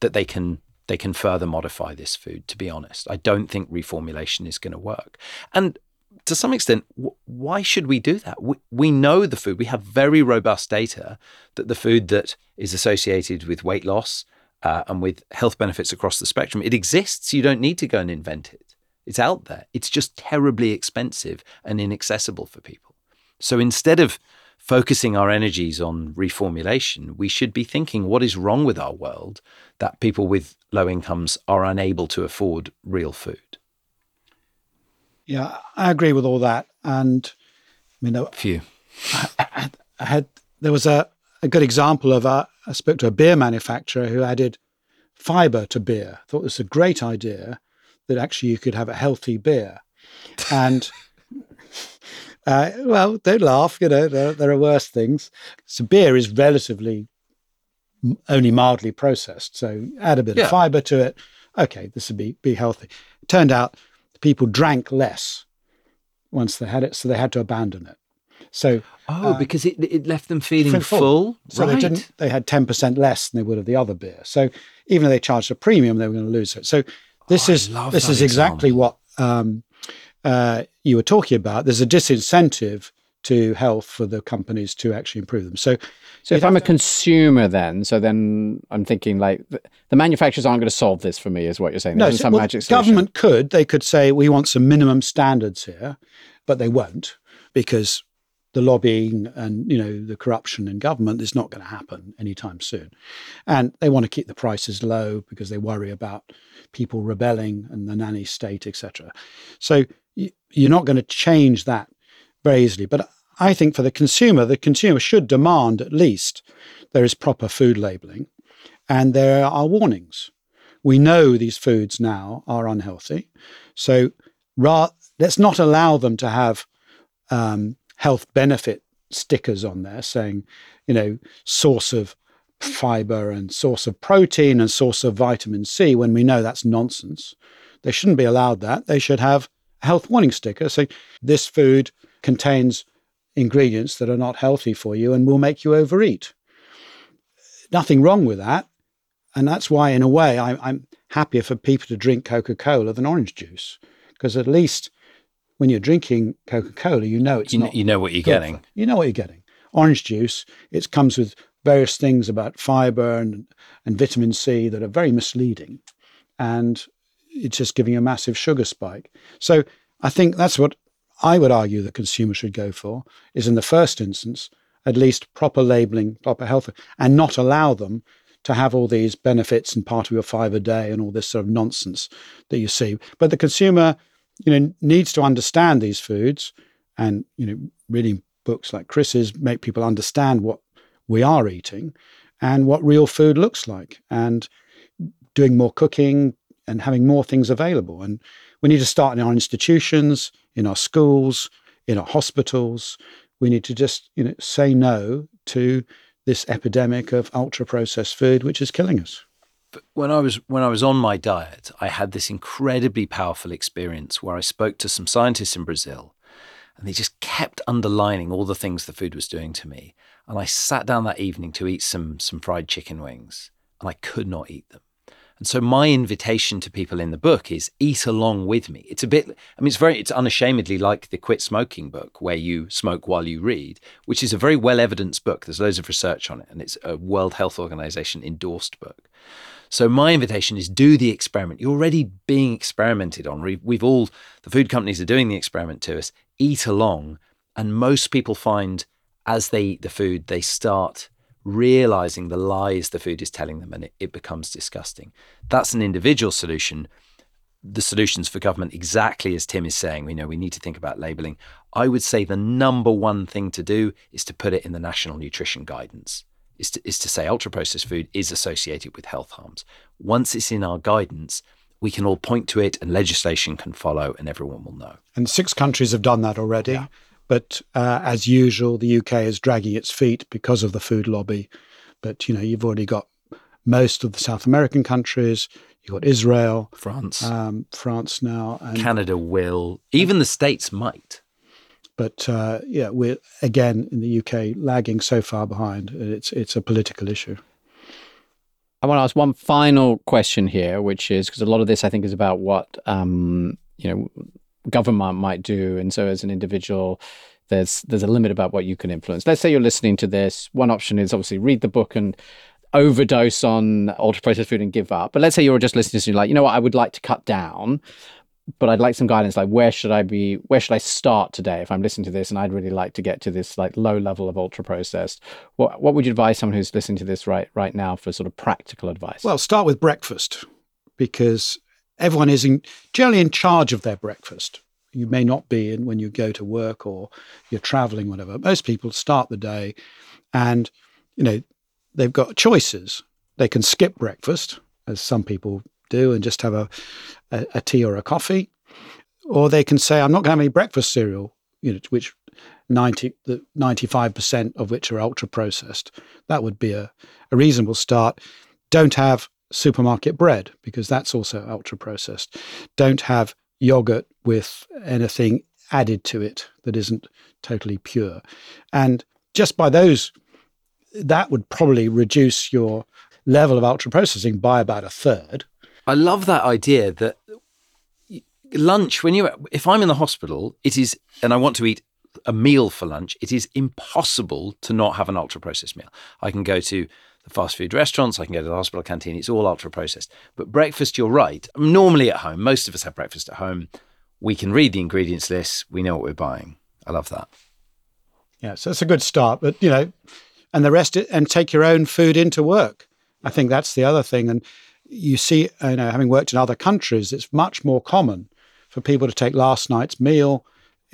that they can they can further modify this food to be honest i don't think reformulation is going to work and to some extent, why should we do that? We, we know the food. We have very robust data that the food that is associated with weight loss uh, and with health benefits across the spectrum, it exists. You don't need to go and invent it. It's out there. It's just terribly expensive and inaccessible for people. So instead of focusing our energies on reformulation, we should be thinking what is wrong with our world that people with low incomes are unable to afford real food. Yeah, I agree with all that. And I mean, few. I, I had there was a, a good example of a, I spoke to a beer manufacturer who added fiber to beer. I thought it was a great idea that actually you could have a healthy beer. And uh, well, don't laugh. You know, there, there are worse things. So beer is relatively only mildly processed. So add a bit yeah. of fiber to it. Okay, this would be be healthy. Turned out people drank less once they had it, so they had to abandon it. So oh, uh, because it it left them feeling full. full. So right. they didn't. They had ten percent less than they would of the other beer. So even though they charged a premium, they were going to lose it. So this oh, is this is exactly what um, uh, you were talking about. There's a disincentive to health for the companies to actually improve them. So, so if I'm a consumer, then so then I'm thinking like the, the manufacturers aren't going to solve this for me, is what you're saying? no, some well, government could. They could say we want some minimum standards here, but they won't because the lobbying and you know the corruption in government is not going to happen anytime soon, and they want to keep the prices low because they worry about people rebelling and the nanny state, etc. So you're not going to change that very easily. But I think for the consumer, the consumer should demand at least there is proper food labeling and there are warnings. We know these foods now are unhealthy. So ra- let's not allow them to have um, health benefit stickers on there saying, you know, source of fiber and source of protein and source of vitamin C when we know that's nonsense. They shouldn't be allowed that. They should have health warning sticker saying this food contains ingredients that are not healthy for you and will make you overeat. Nothing wrong with that. And that's why, in a way, I, I'm happier for people to drink Coca Cola than orange juice, because at least when you're drinking Coca Cola, you know it's You, not. you know what you're good for- getting. You know what you're getting. Orange juice, it comes with various things about fiber and, and vitamin C that are very misleading. And it's just giving you a massive sugar spike. So I think that's what I would argue that consumers should go for is in the first instance, at least proper labeling, proper health, and not allow them to have all these benefits and part of your five a day and all this sort of nonsense that you see. But the consumer, you know, needs to understand these foods and, you know, reading books like Chris's make people understand what we are eating and what real food looks like and doing more cooking and having more things available. And we need to start in our institutions, in our schools, in our hospitals. We need to just, you know, say no to this epidemic of ultra processed food, which is killing us. But when I was when I was on my diet, I had this incredibly powerful experience where I spoke to some scientists in Brazil, and they just kept underlining all the things the food was doing to me. And I sat down that evening to eat some some fried chicken wings, and I could not eat them. And so my invitation to people in the book is eat along with me. It's a bit I mean it's very it's unashamedly like the quit smoking book where you smoke while you read, which is a very well evidenced book. There's loads of research on it and it's a World Health Organization endorsed book. So my invitation is do the experiment. You're already being experimented on. We've, we've all the food companies are doing the experiment to us. Eat along, and most people find as they eat the food, they start realizing the lies the food is telling them, and it, it becomes disgusting. That's an individual solution. The solutions for government, exactly as Tim is saying, we know we need to think about labeling. I would say the number one thing to do is to put it in the national nutrition guidance is to, is to say ultra processed food is associated with health harms. Once it's in our guidance, we can all point to it and legislation can follow and everyone will know. And six countries have done that already. But uh, as usual, the UK is dragging its feet because of the food lobby. But you know, you've already got most of the South American countries. You've got Israel, France, um, France now, and Canada will, even the states might. but uh, yeah, we're again in the UK lagging so far behind. It's it's a political issue. I want to ask one final question here, which is because a lot of this I think is about what um, you know government might do, and so as an individual, there's there's a limit about what you can influence. Let's say you're listening to this. One option is obviously read the book and overdose on ultra processed food and give up. But let's say you're just listening to you're like, you know what, I would like to cut down, but I'd like some guidance. Like, where should I be? Where should I start today if I'm listening to this and I'd really like to get to this like low level of ultra processed? What what would you advise someone who's listening to this right right now for sort of practical advice? Well, start with breakfast because everyone is in, generally in charge of their breakfast. You may not be in when you go to work or you're traveling, whatever. Most people start the day and, you know, they've got choices. They can skip breakfast, as some people do, and just have a, a, a tea or a coffee. Or they can say, I'm not going to have any breakfast cereal, you know, which 90, the 95% of which are ultra processed. That would be a, a reasonable start. Don't have supermarket bread because that's also ultra processed. Don't have yogurt with anything added to it that isn't totally pure. And just by those, that would probably reduce your level of ultra processing by about a third. I love that idea that lunch when you if I'm in the hospital, it is and I want to eat a meal for lunch, it is impossible to not have an ultra processed meal. I can go to the fast food restaurants, I can go to the hospital canteen, it's all ultra processed. But breakfast, you're right. Normally at home, most of us have breakfast at home. We can read the ingredients list, we know what we're buying. I love that. Yeah, so it's a good start. But you know, and the rest, and take your own food into work. I think that's the other thing. And you see, you know, having worked in other countries, it's much more common for people to take last night's meal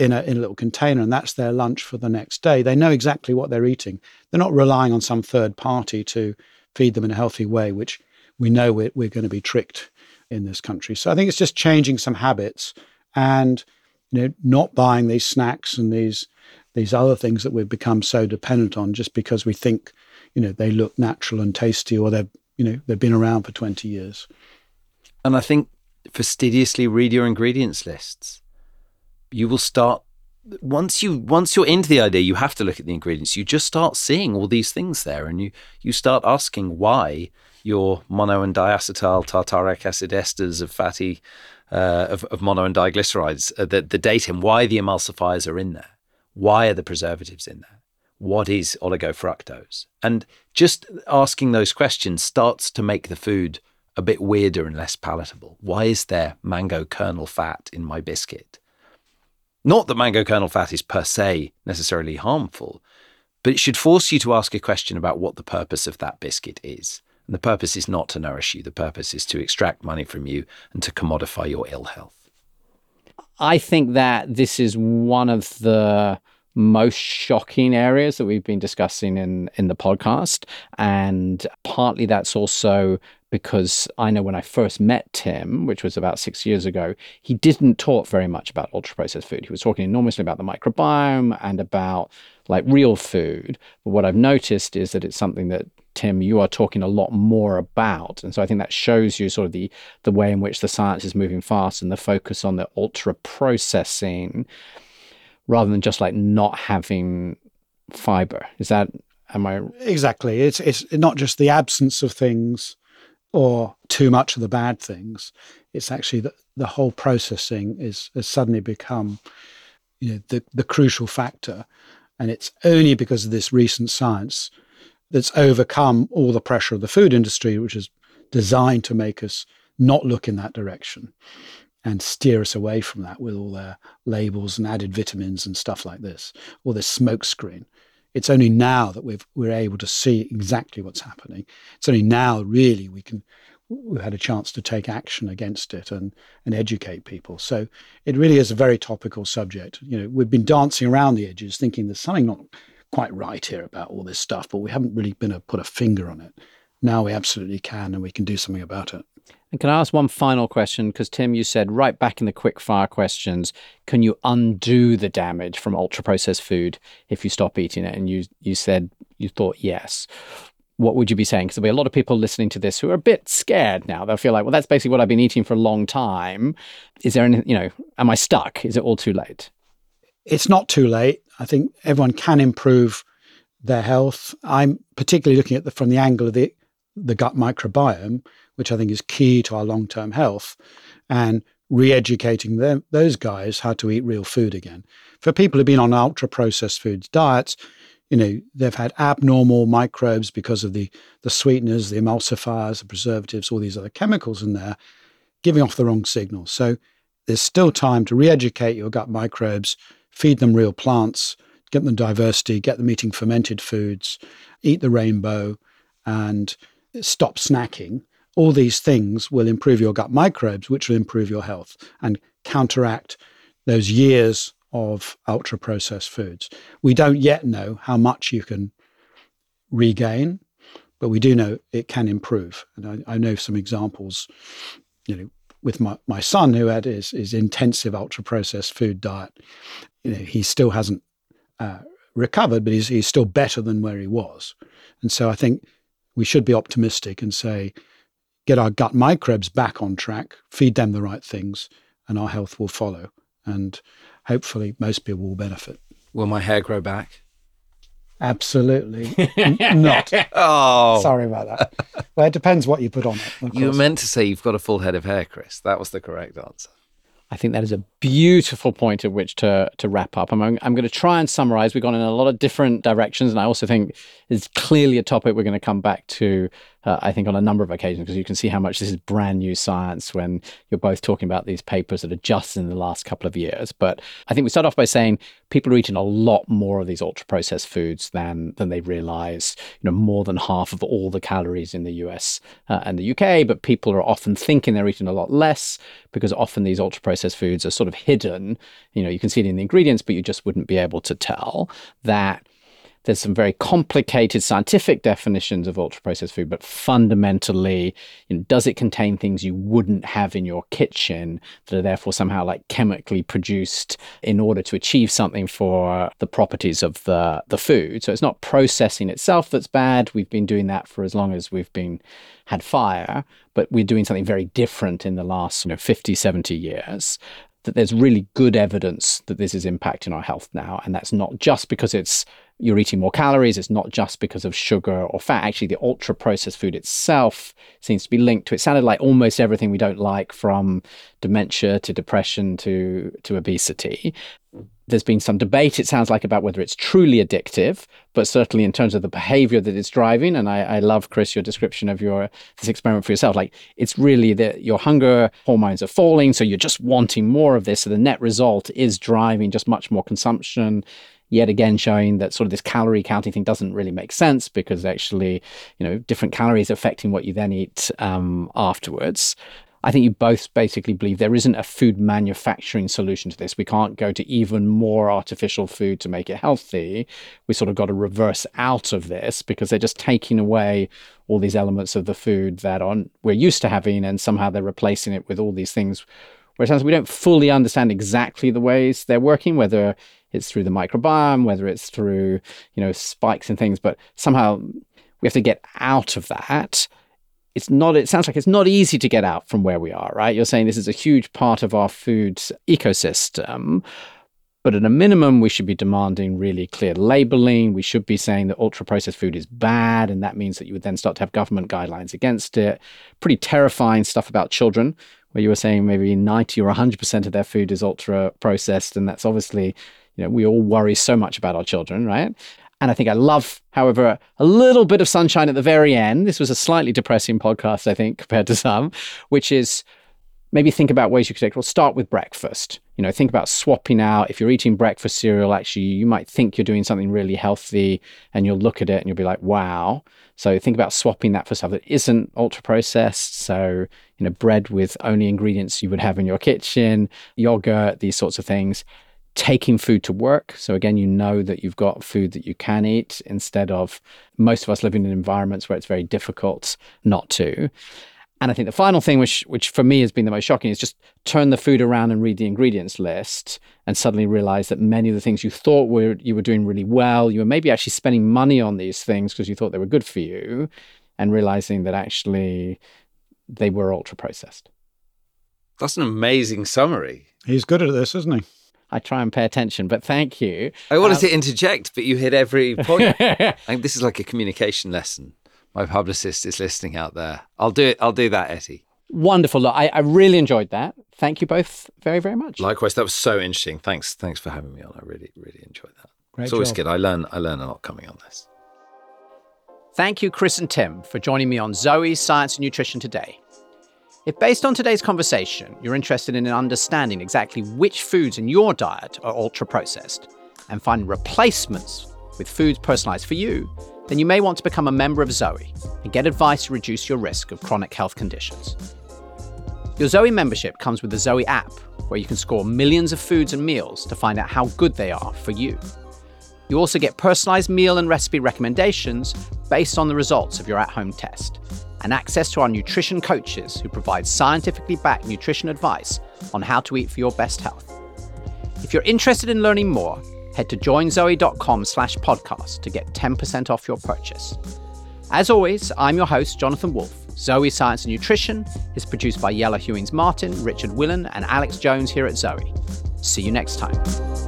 in a in a little container, and that's their lunch for the next day. They know exactly what they're eating. They're not relying on some third party to feed them in a healthy way, which we know we're, we're going to be tricked in this country. So I think it's just changing some habits and you know not buying these snacks and these these other things that we've become so dependent on just because we think you know they look natural and tasty or they've you know they've been around for 20 years And I think fastidiously read your ingredients lists. You will start once you once you're into the idea, you have to look at the ingredients. You just start seeing all these things there, and you you start asking why your mono and diacetyl tartaric acid esters of fatty uh, of, of, mono and diglycerides, uh, the the DATEM, why the emulsifiers are in there, why are the preservatives in there, what is oligofructose, and just asking those questions starts to make the food a bit weirder and less palatable. Why is there mango kernel fat in my biscuit? Not that mango kernel fat is per se necessarily harmful, but it should force you to ask a question about what the purpose of that biscuit is. And the purpose is not to nourish you, the purpose is to extract money from you and to commodify your ill health. I think that this is one of the most shocking areas that we've been discussing in in the podcast and partly that's also because I know when I first met Tim, which was about six years ago, he didn't talk very much about ultra processed food. He was talking enormously about the microbiome and about like real food. But what I've noticed is that it's something that Tim, you are talking a lot more about. And so I think that shows you sort of the the way in which the science is moving fast and the focus on the ultra processing rather than just like not having fiber. Is that am I exactly? It's it's not just the absence of things or too much of the bad things. It's actually that the whole processing is has suddenly become you know the, the crucial factor. And it's only because of this recent science that's overcome all the pressure of the food industry, which is designed to make us not look in that direction and steer us away from that with all their labels and added vitamins and stuff like this, all this smokescreen. It's only now that we've, we're able to see exactly what's happening. It's only now, really, we can we've had a chance to take action against it and and educate people. So it really is a very topical subject. You know, we've been dancing around the edges, thinking there's something not quite right here about all this stuff, but we haven't really been to put a finger on it. Now we absolutely can, and we can do something about it. And can I ask one final question? Because Tim, you said right back in the quick fire questions, can you undo the damage from ultra processed food if you stop eating it? And you you said you thought yes. What would you be saying? Because there'll be a lot of people listening to this who are a bit scared now. They'll feel like, well, that's basically what I've been eating for a long time. Is there any, you know, am I stuck? Is it all too late? It's not too late. I think everyone can improve their health. I'm particularly looking at the from the angle of the the gut microbiome which I think is key to our long term health, and re educating them, those guys how to eat real food again. For people who've been on ultra processed foods diets, you know, they've had abnormal microbes because of the, the sweeteners, the emulsifiers, the preservatives, all these other chemicals in there, giving off the wrong signals. So there's still time to re educate your gut microbes, feed them real plants, get them diversity, get them eating fermented foods, eat the rainbow, and stop snacking all these things will improve your gut microbes, which will improve your health and counteract those years of ultra processed foods. We don't yet know how much you can regain, but we do know it can improve. And I, I know some examples, you know, with my, my son who had his, his intensive ultra processed food diet. You know, he still hasn't uh, recovered, but he's, he's still better than where he was. And so I think we should be optimistic and say, get our gut microbes back on track, feed them the right things, and our health will follow. And hopefully, most people will benefit. Will my hair grow back? Absolutely not. Oh, sorry about that. Well, it depends what you put on it. You were meant to say you've got a full head of hair, Chris. That was the correct answer. I think that is a beautiful point at which to to wrap up. I'm, I'm going to try and summarize. We've gone in a lot of different directions, and I also think it's clearly a topic we're going to come back to uh, I think, on a number of occasions, because you can see how much this is brand new science when you're both talking about these papers that are just in the last couple of years. But I think we start off by saying people are eating a lot more of these ultra processed foods than than they realize. You know, more than half of all the calories in the US uh, and the UK, but people are often thinking they're eating a lot less because often these ultra processed foods are sort of hidden. You know, you can see it in the ingredients, but you just wouldn't be able to tell that there's some very complicated scientific definitions of ultra processed food, but fundamentally, you know, does it contain things you wouldn't have in your kitchen that are therefore somehow like chemically produced in order to achieve something for the properties of the, the food? So it's not processing itself that's bad. We've been doing that for as long as we've been had fire, but we're doing something very different in the last you know, 50, 70 years that there's really good evidence that this is impacting our health now. And that's not just because it's you're eating more calories, it's not just because of sugar or fat. Actually, the ultra processed food itself seems to be linked to it. Sounded like almost everything we don't like from dementia to depression to to obesity there's been some debate, it sounds like, about whether it's truly addictive, but certainly in terms of the behavior that it's driving. And I, I love, Chris, your description of your this experiment for yourself. Like it's really that your hunger hormones are falling, so you're just wanting more of this. So the net result is driving just much more consumption. Yet again, showing that sort of this calorie counting thing doesn't really make sense because actually, you know, different calories affecting what you then eat um, afterwards. I think you both basically believe there isn't a food manufacturing solution to this. We can't go to even more artificial food to make it healthy. We sort of got to reverse out of this because they're just taking away all these elements of the food that on we're used to having, and somehow they're replacing it with all these things. Whereas we don't fully understand exactly the ways they're working, whether it's through the microbiome, whether it's through you know spikes and things, but somehow we have to get out of that. It's not it sounds like it's not easy to get out from where we are right? You're saying this is a huge part of our food ecosystem but at a minimum we should be demanding really clear labeling. We should be saying that ultra processed food is bad and that means that you would then start to have government guidelines against it. Pretty terrifying stuff about children where you were saying maybe 90 or 100% of their food is ultra processed and that's obviously you know we all worry so much about our children right and I think I love, however, a little bit of sunshine at the very end. This was a slightly depressing podcast, I think, compared to some, which is maybe think about ways you could take. Well, start with breakfast. You know, think about swapping out. If you're eating breakfast cereal, actually, you might think you're doing something really healthy, and you'll look at it and you'll be like, "Wow!" So think about swapping that for stuff that isn't ultra processed. So you know, bread with only ingredients you would have in your kitchen, yogurt, these sorts of things taking food to work. So again, you know that you've got food that you can eat instead of most of us living in environments where it's very difficult not to. And I think the final thing, which which for me has been the most shocking, is just turn the food around and read the ingredients list, and suddenly realize that many of the things you thought were you were doing really well, you were maybe actually spending money on these things because you thought they were good for you, and realizing that actually they were ultra processed. That's an amazing summary. He's good at this, isn't he? I try and pay attention, but thank you. I wanted um, to interject, but you hit every point. I this is like a communication lesson. My publicist is listening out there. I'll do it. I'll do that, Etty. Wonderful. Look, I, I really enjoyed that. Thank you both very, very much. Likewise, that was so interesting. Thanks, thanks for having me on. I really, really enjoyed that. Great it's always job. good. I learn, I learn a lot coming on this. Thank you, Chris and Tim, for joining me on Zoe Science and Nutrition today. If based on today's conversation, you're interested in understanding exactly which foods in your diet are ultra processed and finding replacements with foods personalized for you, then you may want to become a member of Zoe and get advice to reduce your risk of chronic health conditions. Your Zoe membership comes with the Zoe app, where you can score millions of foods and meals to find out how good they are for you. You also get personalized meal and recipe recommendations based on the results of your at home test and access to our nutrition coaches who provide scientifically backed nutrition advice on how to eat for your best health. If you're interested in learning more, head to joinzoe.com slash podcast to get 10% off your purchase. As always, I'm your host, Jonathan Wolf. Zoe Science and Nutrition is produced by Yella Hewings Martin, Richard Willan, and Alex Jones here at Zoe. See you next time.